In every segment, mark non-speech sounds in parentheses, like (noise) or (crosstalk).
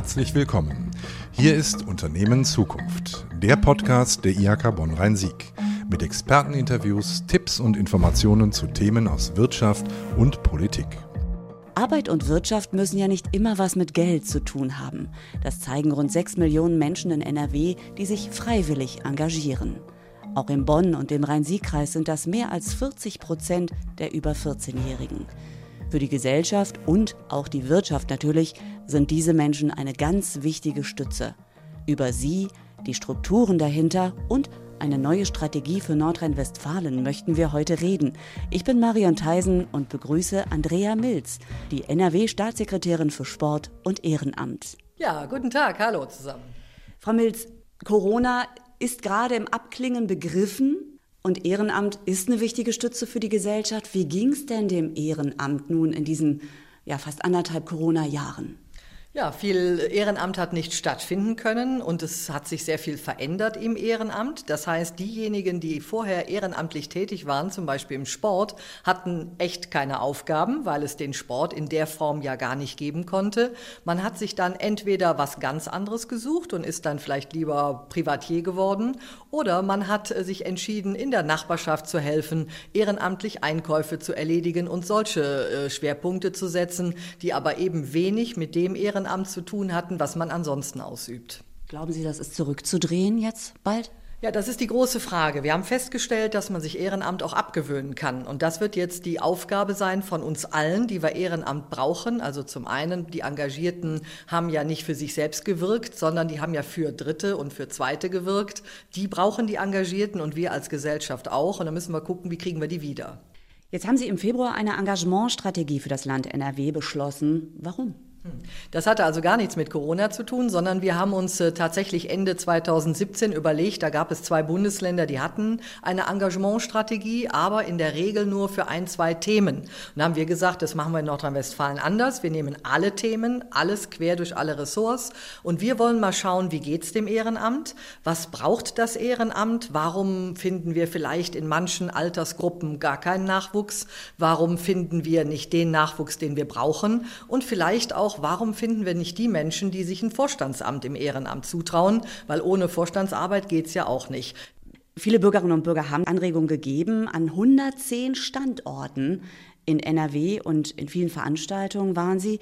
Herzlich willkommen. Hier ist Unternehmen Zukunft, der Podcast der IHK Bonn-Rhein-Sieg mit Experteninterviews, Tipps und Informationen zu Themen aus Wirtschaft und Politik. Arbeit und Wirtschaft müssen ja nicht immer was mit Geld zu tun haben. Das zeigen rund 6 Millionen Menschen in NRW, die sich freiwillig engagieren. Auch in Bonn und dem Rhein-Sieg-Kreis sind das mehr als 40 Prozent der über 14-Jährigen. Für die Gesellschaft und auch die Wirtschaft natürlich sind diese Menschen eine ganz wichtige Stütze. Über sie, die Strukturen dahinter und eine neue Strategie für Nordrhein-Westfalen möchten wir heute reden. Ich bin Marion Theisen und begrüße Andrea Milz, die NRW-Staatssekretärin für Sport und Ehrenamt. Ja, guten Tag, hallo zusammen. Frau Milz, Corona ist gerade im Abklingen begriffen. Und Ehrenamt ist eine wichtige Stütze für die Gesellschaft. Wie ging es denn dem Ehrenamt nun in diesen ja, fast anderthalb Corona-Jahren? Ja, viel Ehrenamt hat nicht stattfinden können und es hat sich sehr viel verändert im Ehrenamt. Das heißt, diejenigen, die vorher ehrenamtlich tätig waren, zum Beispiel im Sport, hatten echt keine Aufgaben, weil es den Sport in der Form ja gar nicht geben konnte. Man hat sich dann entweder was ganz anderes gesucht und ist dann vielleicht lieber Privatier geworden oder man hat sich entschieden, in der Nachbarschaft zu helfen, ehrenamtlich Einkäufe zu erledigen und solche äh, Schwerpunkte zu setzen, die aber eben wenig mit dem Ehrenamt Ehrenamt zu tun hatten, was man ansonsten ausübt. Glauben Sie, das ist zurückzudrehen jetzt bald? Ja, das ist die große Frage. Wir haben festgestellt, dass man sich Ehrenamt auch abgewöhnen kann. Und das wird jetzt die Aufgabe sein von uns allen, die wir Ehrenamt brauchen. Also zum einen, die Engagierten haben ja nicht für sich selbst gewirkt, sondern die haben ja für Dritte und für Zweite gewirkt. Die brauchen die Engagierten und wir als Gesellschaft auch. Und da müssen wir gucken, wie kriegen wir die wieder. Jetzt haben Sie im Februar eine Engagementstrategie für das Land NRW beschlossen. Warum? Das hatte also gar nichts mit Corona zu tun, sondern wir haben uns äh, tatsächlich Ende 2017 überlegt, da gab es zwei Bundesländer, die hatten eine Engagementstrategie, aber in der Regel nur für ein, zwei Themen. Und da haben wir gesagt, das machen wir in Nordrhein-Westfalen anders. Wir nehmen alle Themen, alles quer durch alle Ressorts und wir wollen mal schauen, wie geht's dem Ehrenamt? Was braucht das Ehrenamt? Warum finden wir vielleicht in manchen Altersgruppen gar keinen Nachwuchs? Warum finden wir nicht den Nachwuchs, den wir brauchen? Und vielleicht auch auch, warum finden wir nicht die Menschen, die sich ein Vorstandsamt im Ehrenamt zutrauen? Weil ohne Vorstandsarbeit geht es ja auch nicht. Viele Bürgerinnen und Bürger haben Anregungen gegeben an 110 Standorten in NRW und in vielen Veranstaltungen waren sie.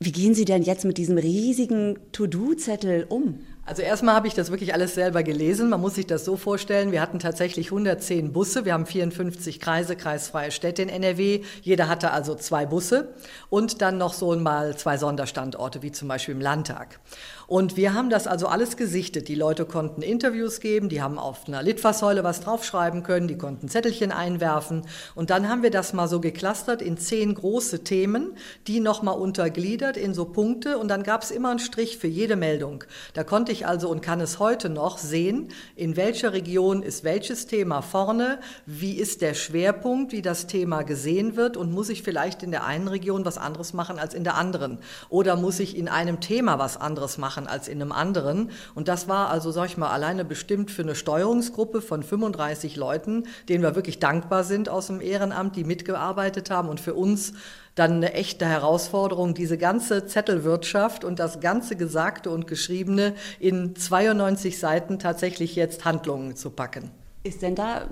Wie gehen Sie denn jetzt mit diesem riesigen To-Do-Zettel um? Also erstmal habe ich das wirklich alles selber gelesen. Man muss sich das so vorstellen, wir hatten tatsächlich 110 Busse, wir haben 54 Kreise, kreisfreie Städte in NRW. Jeder hatte also zwei Busse und dann noch so mal zwei Sonderstandorte, wie zum Beispiel im Landtag. Und wir haben das also alles gesichtet. Die Leute konnten Interviews geben, die haben auf einer Litfaßsäule was draufschreiben können, die konnten Zettelchen einwerfen. Und dann haben wir das mal so geklustert in zehn große Themen, die nochmal untergliedert in so Punkte. Und dann gab es immer einen Strich für jede Meldung. Da konnte also und kann es heute noch sehen, in welcher Region ist welches Thema vorne, wie ist der Schwerpunkt, wie das Thema gesehen wird und muss ich vielleicht in der einen Region was anderes machen als in der anderen. Oder muss ich in einem Thema was anderes machen machen als in einem anderen. Und das war also, sag ich mal, alleine bestimmt für eine Steuerungsgruppe von 35 Leuten, denen wir wirklich dankbar sind aus dem Ehrenamt, die mitgearbeitet haben und für uns dann eine echte Herausforderung, diese ganze Zettelwirtschaft und das ganze Gesagte und Geschriebene in 92 Seiten tatsächlich jetzt Handlungen zu packen. Ist denn da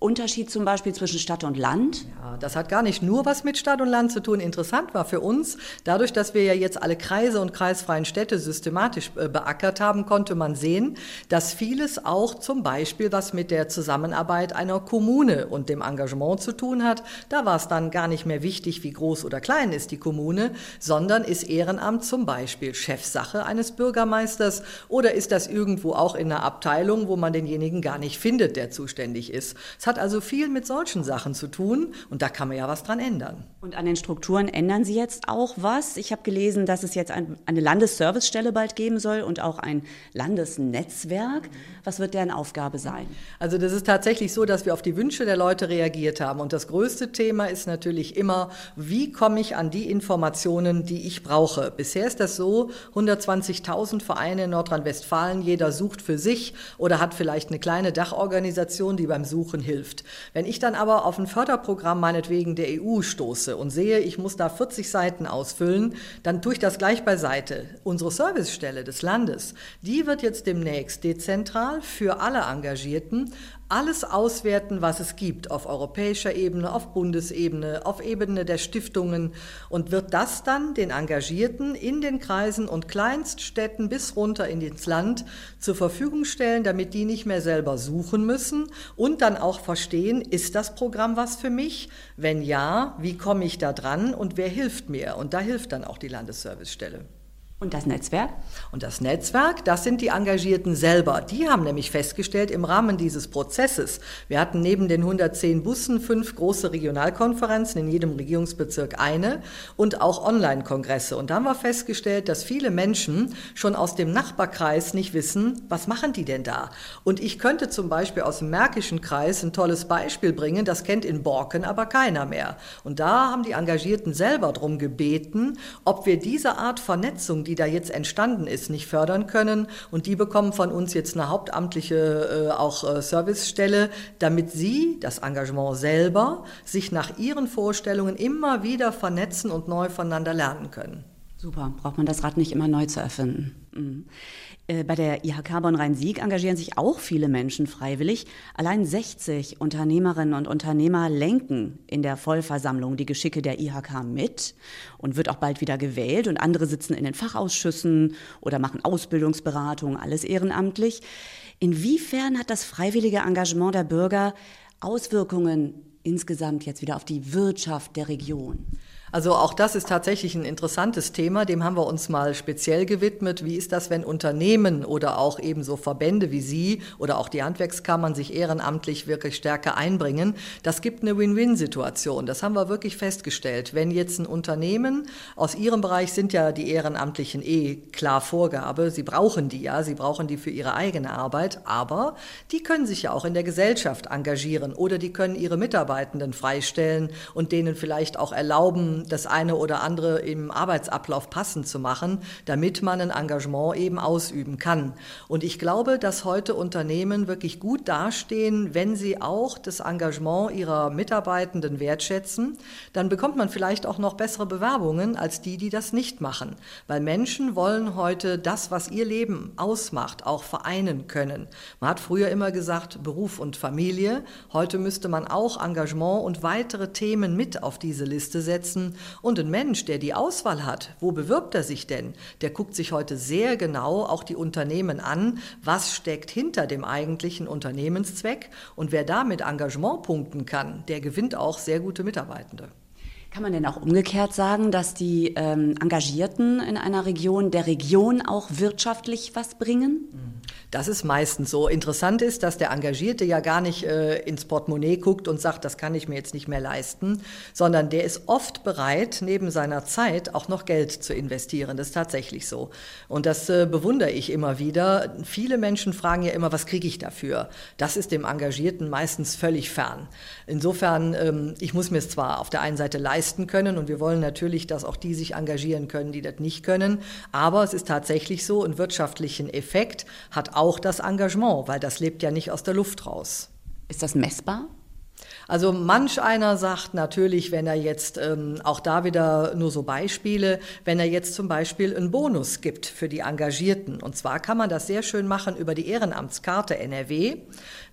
Unterschied zum Beispiel zwischen Stadt und Land? Ja, das hat gar nicht nur was mit Stadt und Land zu tun. Interessant war für uns, dadurch, dass wir ja jetzt alle Kreise und kreisfreien Städte systematisch äh, beackert haben, konnte man sehen, dass vieles auch zum Beispiel was mit der Zusammenarbeit einer Kommune und dem Engagement zu tun hat. Da war es dann gar nicht mehr wichtig, wie groß oder klein ist die Kommune, sondern ist Ehrenamt zum Beispiel Chefsache eines Bürgermeisters oder ist das irgendwo auch in einer Abteilung, wo man denjenigen gar nicht findet, der zuständig ist. Es hat also viel mit solchen Sachen zu tun und da kann man ja was dran ändern. Und an den Strukturen ändern Sie jetzt auch was? Ich habe gelesen, dass es jetzt ein, eine Landesservicestelle bald geben soll und auch ein Landesnetzwerk. Was wird deren Aufgabe sein? Also das ist tatsächlich so, dass wir auf die Wünsche der Leute reagiert haben. Und das größte Thema ist natürlich immer, wie komme ich an die Informationen, die ich brauche. Bisher ist das so, 120.000 Vereine in Nordrhein-Westfalen, jeder sucht für sich oder hat vielleicht eine kleine Dachorganisation, die beim Suchen hilft hilft. Wenn ich dann aber auf ein Förderprogramm meinetwegen der EU stoße und sehe, ich muss da 40 Seiten ausfüllen, dann tue ich das gleich beiseite. Unsere Servicestelle des Landes, die wird jetzt demnächst dezentral für alle Engagierten alles auswerten, was es gibt auf europäischer Ebene, auf Bundesebene, auf Ebene der Stiftungen und wird das dann den Engagierten in den Kreisen und Kleinststädten bis runter in ins Land zur Verfügung stellen, damit die nicht mehr selber suchen müssen und dann auch verstehen, ist das Programm was für mich? Wenn ja, wie komme ich da dran und wer hilft mir? Und da hilft dann auch die Landesservicestelle. Und das Netzwerk? Und das Netzwerk, das sind die Engagierten selber. Die haben nämlich festgestellt, im Rahmen dieses Prozesses, wir hatten neben den 110 Bussen fünf große Regionalkonferenzen, in jedem Regierungsbezirk eine und auch Online-Kongresse. Und da haben wir festgestellt, dass viele Menschen schon aus dem Nachbarkreis nicht wissen, was machen die denn da? Und ich könnte zum Beispiel aus dem Märkischen Kreis ein tolles Beispiel bringen, das kennt in Borken aber keiner mehr. Und da haben die Engagierten selber darum gebeten, ob wir diese Art Vernetzung, die da jetzt entstanden ist, nicht fördern können. Und die bekommen von uns jetzt eine hauptamtliche äh, auch äh, Servicestelle, damit sie, das Engagement selber, sich nach ihren Vorstellungen immer wieder vernetzen und neu voneinander lernen können. Super, braucht man das Rad nicht immer neu zu erfinden. Mhm. Äh, bei der IHK Bonn-Rhein-Sieg engagieren sich auch viele Menschen freiwillig. Allein 60 Unternehmerinnen und Unternehmer lenken in der Vollversammlung die Geschicke der IHK mit und wird auch bald wieder gewählt. Und andere sitzen in den Fachausschüssen oder machen Ausbildungsberatung, alles ehrenamtlich. Inwiefern hat das freiwillige Engagement der Bürger Auswirkungen insgesamt jetzt wieder auf die Wirtschaft der Region? Also auch das ist tatsächlich ein interessantes Thema, dem haben wir uns mal speziell gewidmet. Wie ist das, wenn Unternehmen oder auch ebenso Verbände wie Sie oder auch die Handwerkskammern sich ehrenamtlich wirklich stärker einbringen? Das gibt eine Win-Win-Situation. Das haben wir wirklich festgestellt. Wenn jetzt ein Unternehmen, aus Ihrem Bereich sind ja die Ehrenamtlichen eh klar Vorgabe, Sie brauchen die ja, Sie brauchen die für Ihre eigene Arbeit, aber die können sich ja auch in der Gesellschaft engagieren oder die können ihre Mitarbeitenden freistellen und denen vielleicht auch erlauben, das eine oder andere im Arbeitsablauf passend zu machen, damit man ein Engagement eben ausüben kann. Und ich glaube, dass heute Unternehmen wirklich gut dastehen, wenn sie auch das Engagement ihrer Mitarbeitenden wertschätzen. Dann bekommt man vielleicht auch noch bessere Bewerbungen als die, die das nicht machen. Weil Menschen wollen heute das, was ihr Leben ausmacht, auch vereinen können. Man hat früher immer gesagt, Beruf und Familie. Heute müsste man auch Engagement und weitere Themen mit auf diese Liste setzen, und ein Mensch, der die Auswahl hat, wo bewirbt er sich denn? Der guckt sich heute sehr genau auch die Unternehmen an, was steckt hinter dem eigentlichen Unternehmenszweck. Und wer da mit Engagement punkten kann, der gewinnt auch sehr gute Mitarbeitende. Kann man denn auch umgekehrt sagen, dass die ähm, Engagierten in einer Region der Region auch wirtschaftlich was bringen? Das ist meistens so. Interessant ist, dass der Engagierte ja gar nicht äh, ins Portemonnaie guckt und sagt, das kann ich mir jetzt nicht mehr leisten, sondern der ist oft bereit, neben seiner Zeit auch noch Geld zu investieren. Das ist tatsächlich so. Und das äh, bewundere ich immer wieder. Viele Menschen fragen ja immer, was kriege ich dafür? Das ist dem Engagierten meistens völlig fern. Insofern, ähm, ich muss mir es zwar auf der einen Seite leisten, leisten können. Und wir wollen natürlich, dass auch die sich engagieren können, die das nicht können. Aber es ist tatsächlich so, einen wirtschaftlichen Effekt hat auch das Engagement, weil das lebt ja nicht aus der Luft raus. Ist das messbar? Also manch einer sagt natürlich, wenn er jetzt, ähm, auch da wieder nur so Beispiele, wenn er jetzt zum Beispiel einen Bonus gibt für die Engagierten. Und zwar kann man das sehr schön machen über die Ehrenamtskarte NRW.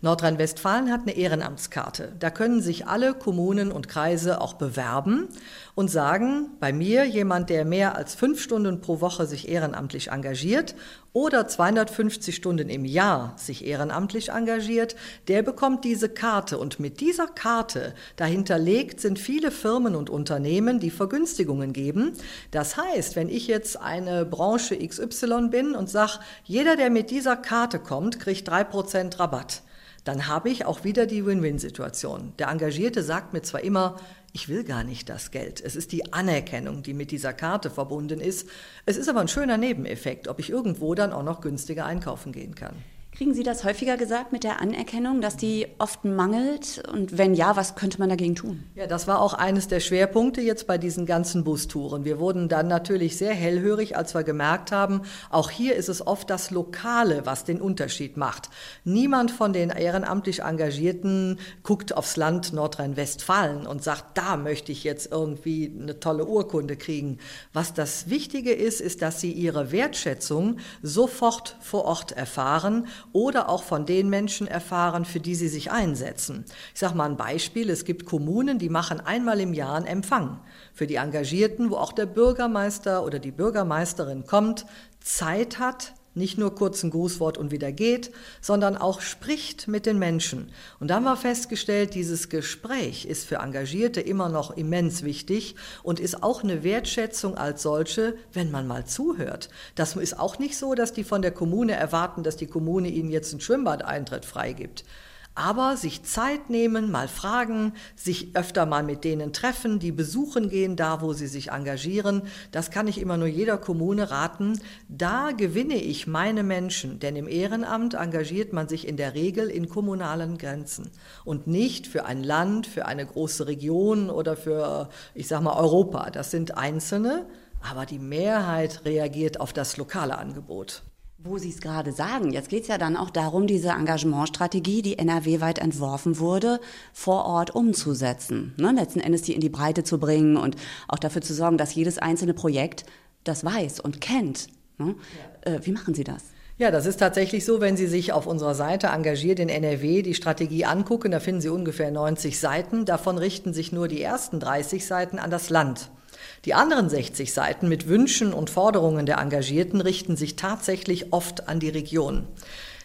Nordrhein-Westfalen hat eine Ehrenamtskarte. Da können sich alle Kommunen und Kreise auch bewerben und sagen, bei mir jemand, der mehr als fünf Stunden pro Woche sich ehrenamtlich engagiert oder 250 Stunden im Jahr sich ehrenamtlich engagiert, der bekommt diese Karte. Und mit dieser Karte dahinterlegt sind viele Firmen und Unternehmen, die Vergünstigungen geben. Das heißt, wenn ich jetzt eine Branche XY bin und sage, jeder, der mit dieser Karte kommt, kriegt drei Prozent Rabatt dann habe ich auch wieder die Win-Win-Situation. Der Engagierte sagt mir zwar immer, ich will gar nicht das Geld. Es ist die Anerkennung, die mit dieser Karte verbunden ist. Es ist aber ein schöner Nebeneffekt, ob ich irgendwo dann auch noch günstiger einkaufen gehen kann. Kriegen Sie das häufiger gesagt mit der Anerkennung, dass die oft mangelt? Und wenn ja, was könnte man dagegen tun? Ja, das war auch eines der Schwerpunkte jetzt bei diesen ganzen Bustouren. Wir wurden dann natürlich sehr hellhörig, als wir gemerkt haben, auch hier ist es oft das Lokale, was den Unterschied macht. Niemand von den ehrenamtlich Engagierten guckt aufs Land Nordrhein-Westfalen und sagt, da möchte ich jetzt irgendwie eine tolle Urkunde kriegen. Was das Wichtige ist, ist, dass sie ihre Wertschätzung sofort vor Ort erfahren oder auch von den Menschen erfahren, für die sie sich einsetzen. Ich sage mal ein Beispiel. Es gibt Kommunen, die machen einmal im Jahr einen Empfang für die Engagierten, wo auch der Bürgermeister oder die Bürgermeisterin kommt, Zeit hat, nicht nur kurz ein Grußwort und wieder geht, sondern auch spricht mit den Menschen. Und da haben wir festgestellt, dieses Gespräch ist für Engagierte immer noch immens wichtig und ist auch eine Wertschätzung als solche, wenn man mal zuhört. Das ist auch nicht so, dass die von der Kommune erwarten, dass die Kommune ihnen jetzt einen Schwimmbadeintritt freigibt aber sich Zeit nehmen, mal fragen, sich öfter mal mit denen treffen, die besuchen gehen, da wo sie sich engagieren, das kann ich immer nur jeder Kommune raten. Da gewinne ich meine Menschen, denn im Ehrenamt engagiert man sich in der Regel in kommunalen Grenzen und nicht für ein Land, für eine große Region oder für, ich sag mal, Europa. Das sind Einzelne, aber die Mehrheit reagiert auf das lokale Angebot. Wo Sie es gerade sagen, jetzt geht es ja dann auch darum, diese Engagementstrategie, die NRW-weit entworfen wurde, vor Ort umzusetzen. Ne? Letzten Endes die in die Breite zu bringen und auch dafür zu sorgen, dass jedes einzelne Projekt das weiß und kennt. Ne? Ja. Äh, wie machen Sie das? Ja, das ist tatsächlich so, wenn Sie sich auf unserer Seite engagiert in NRW die Strategie angucken, da finden Sie ungefähr 90 Seiten. Davon richten sich nur die ersten 30 Seiten an das Land. Die anderen 60 Seiten mit Wünschen und Forderungen der Engagierten richten sich tatsächlich oft an die Region.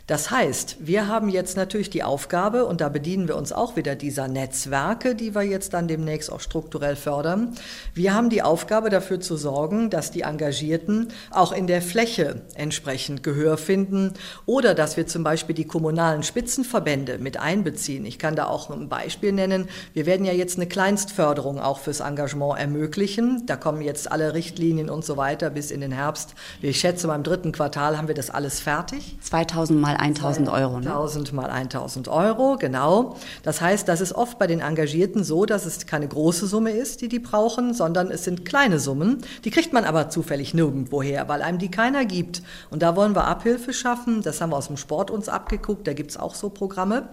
Das heißt, wir haben jetzt natürlich die Aufgabe, und da bedienen wir uns auch wieder dieser Netzwerke, die wir jetzt dann demnächst auch strukturell fördern. Wir haben die Aufgabe dafür zu sorgen, dass die Engagierten auch in der Fläche entsprechend Gehör finden oder dass wir zum Beispiel die kommunalen Spitzenverbände mit einbeziehen. Ich kann da auch ein Beispiel nennen. Wir werden ja jetzt eine Kleinstförderung auch fürs Engagement ermöglichen. Da kommen jetzt alle Richtlinien und so weiter bis in den Herbst. Ich schätze, beim dritten Quartal haben wir das alles fertig. 2000 Mal mal 1000 Euro. Ne? 1000 mal 1000 Euro, genau. Das heißt, das ist oft bei den Engagierten so, dass es keine große Summe ist, die die brauchen, sondern es sind kleine Summen. Die kriegt man aber zufällig nirgendwoher, weil einem die keiner gibt. Und da wollen wir Abhilfe schaffen. Das haben wir aus dem Sport uns abgeguckt. Da gibt es auch so Programme.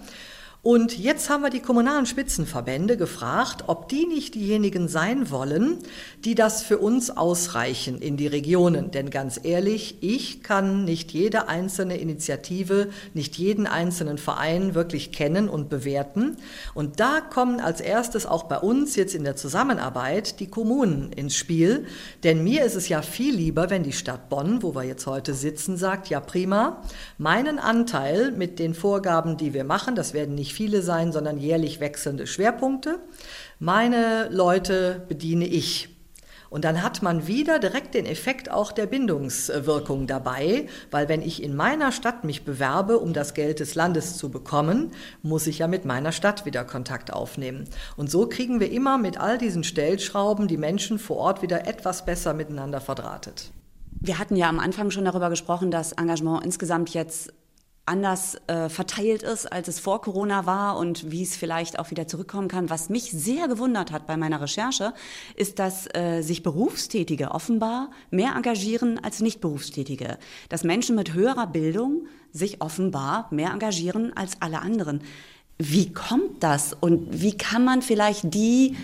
Und jetzt haben wir die kommunalen Spitzenverbände gefragt, ob die nicht diejenigen sein wollen, die das für uns ausreichen in die Regionen. Denn ganz ehrlich, ich kann nicht jede einzelne Initiative, nicht jeden einzelnen Verein wirklich kennen und bewerten. Und da kommen als erstes auch bei uns jetzt in der Zusammenarbeit die Kommunen ins Spiel. Denn mir ist es ja viel lieber, wenn die Stadt Bonn, wo wir jetzt heute sitzen, sagt, ja prima, meinen Anteil mit den Vorgaben, die wir machen, das werden nicht nicht viele sein, sondern jährlich wechselnde Schwerpunkte. Meine Leute bediene ich. Und dann hat man wieder direkt den Effekt auch der Bindungswirkung dabei, weil wenn ich in meiner Stadt mich bewerbe, um das Geld des Landes zu bekommen, muss ich ja mit meiner Stadt wieder Kontakt aufnehmen. Und so kriegen wir immer mit all diesen Stellschrauben die Menschen vor Ort wieder etwas besser miteinander verdrahtet. Wir hatten ja am Anfang schon darüber gesprochen, dass Engagement insgesamt jetzt anders äh, verteilt ist, als es vor Corona war und wie es vielleicht auch wieder zurückkommen kann. Was mich sehr gewundert hat bei meiner Recherche, ist, dass äh, sich Berufstätige offenbar mehr engagieren als Nicht-Berufstätige. Dass Menschen mit höherer Bildung sich offenbar mehr engagieren als alle anderen. Wie kommt das und wie kann man vielleicht die,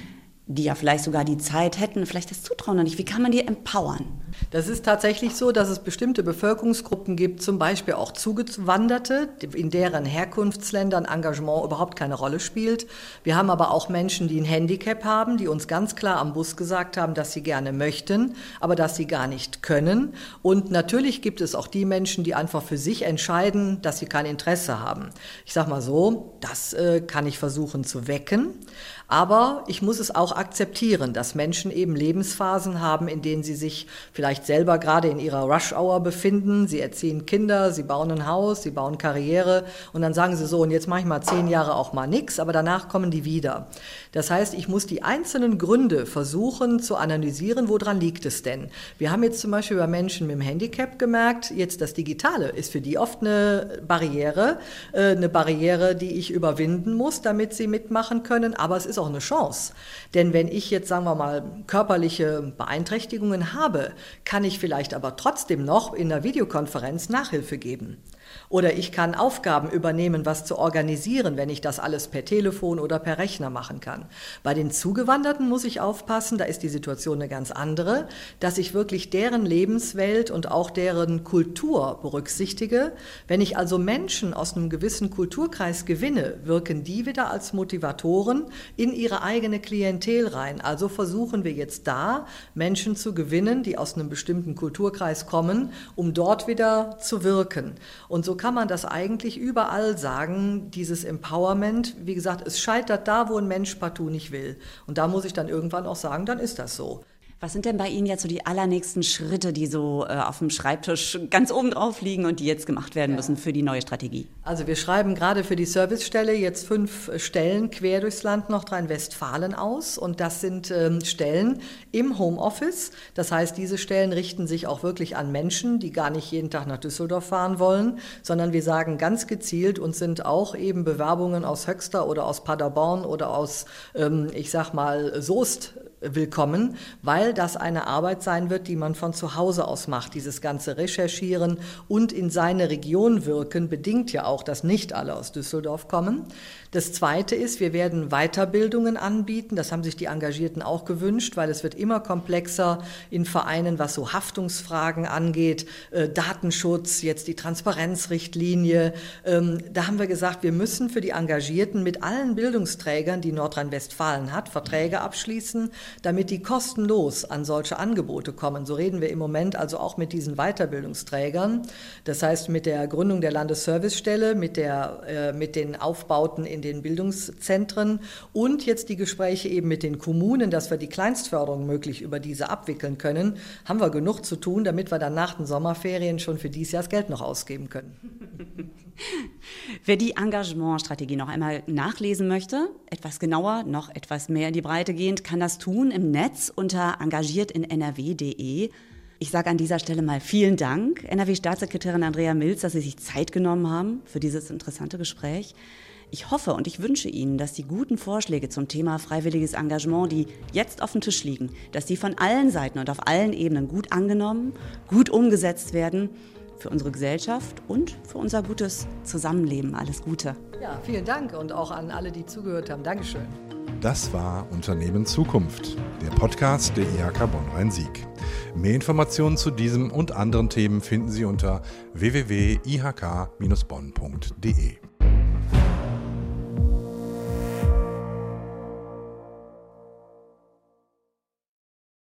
die ja vielleicht sogar die Zeit hätten, vielleicht das Zutrauen noch nicht, wie kann man die empowern? Das ist tatsächlich so, dass es bestimmte Bevölkerungsgruppen gibt, zum Beispiel auch Zugewanderte, in deren Herkunftsländern Engagement überhaupt keine Rolle spielt. Wir haben aber auch Menschen, die ein Handicap haben, die uns ganz klar am Bus gesagt haben, dass sie gerne möchten, aber dass sie gar nicht können. Und natürlich gibt es auch die Menschen, die einfach für sich entscheiden, dass sie kein Interesse haben. Ich sage mal so, das äh, kann ich versuchen zu wecken. Aber ich muss es auch akzeptieren, dass Menschen eben Lebensphasen haben, in denen sie sich vielleicht vielleicht selber gerade in ihrer Rush-Hour befinden. Sie erziehen Kinder, sie bauen ein Haus, sie bauen Karriere und dann sagen sie so, und jetzt mache ich mal zehn Jahre auch mal nichts, aber danach kommen die wieder. Das heißt, ich muss die einzelnen Gründe versuchen zu analysieren, woran liegt es denn? Wir haben jetzt zum Beispiel bei Menschen mit dem Handicap gemerkt, jetzt das Digitale ist für die oft eine Barriere, äh, eine Barriere, die ich überwinden muss, damit sie mitmachen können, aber es ist auch eine Chance. Denn wenn ich jetzt, sagen wir mal, körperliche Beeinträchtigungen habe, kann ich vielleicht aber trotzdem noch in der Videokonferenz Nachhilfe geben. Oder ich kann Aufgaben übernehmen, was zu organisieren, wenn ich das alles per Telefon oder per Rechner machen kann. Bei den Zugewanderten muss ich aufpassen, da ist die Situation eine ganz andere, dass ich wirklich deren Lebenswelt und auch deren Kultur berücksichtige. Wenn ich also Menschen aus einem gewissen Kulturkreis gewinne, wirken die wieder als Motivatoren in ihre eigene Klientel rein. Also versuchen wir jetzt da, Menschen zu gewinnen, die aus einem bestimmten Kulturkreis kommen, um dort wieder zu wirken. Und so kann man das eigentlich überall sagen, dieses Empowerment. Wie gesagt, es scheitert da, wo ein Mensch partout nicht will. Und da muss ich dann irgendwann auch sagen, dann ist das so. Was sind denn bei Ihnen jetzt so die allernächsten Schritte, die so äh, auf dem Schreibtisch ganz oben drauf liegen und die jetzt gemacht werden müssen für die neue Strategie? Also wir schreiben gerade für die Servicestelle jetzt fünf Stellen quer durchs Land Nordrhein-Westfalen aus und das sind ähm, Stellen im Homeoffice. Das heißt, diese Stellen richten sich auch wirklich an Menschen, die gar nicht jeden Tag nach Düsseldorf fahren wollen, sondern wir sagen ganz gezielt und sind auch eben Bewerbungen aus Höxter oder aus Paderborn oder aus, ähm, ich sag mal, Soest willkommen, weil das eine Arbeit sein wird, die man von zu Hause aus macht. Dieses ganze Recherchieren und in seine Region wirken bedingt ja auch, dass nicht alle aus Düsseldorf kommen. Das Zweite ist, wir werden Weiterbildungen anbieten. Das haben sich die Engagierten auch gewünscht, weil es wird immer komplexer in Vereinen, was so Haftungsfragen angeht, äh, Datenschutz, jetzt die Transparenzrichtlinie. Ähm, da haben wir gesagt, wir müssen für die Engagierten mit allen Bildungsträgern, die Nordrhein-Westfalen hat, Verträge abschließen, damit die kostenlos an solche Angebote kommen. So reden wir im Moment also auch mit diesen Weiterbildungsträgern. Das heißt, mit der Gründung der Landesservicestelle, mit, der, äh, mit den Aufbauten in den Bildungszentren und jetzt die Gespräche eben mit den Kommunen, dass wir die Kleinstförderung möglich über diese abwickeln können, haben wir genug zu tun, damit wir dann nach den Sommerferien schon für dieses Jahr das Geld noch ausgeben können. (laughs) Wer die Engagementstrategie noch einmal nachlesen möchte, etwas genauer, noch etwas mehr in die Breite gehend, kann das tun im Netz unter engagiertinnrw.de. Ich sage an dieser Stelle mal vielen Dank, NRW-Staatssekretärin Andrea Milz, dass Sie sich Zeit genommen haben für dieses interessante Gespräch. Ich hoffe und ich wünsche Ihnen, dass die guten Vorschläge zum Thema freiwilliges Engagement, die jetzt auf dem Tisch liegen, dass die von allen Seiten und auf allen Ebenen gut angenommen, gut umgesetzt werden für unsere Gesellschaft und für unser gutes Zusammenleben. Alles Gute. Ja, vielen Dank und auch an alle, die zugehört haben. Dankeschön. Das war Unternehmen Zukunft, der Podcast der IHK Bonn-Rhein-Sieg. Mehr Informationen zu diesem und anderen Themen finden Sie unter www.ihk-bonn.de.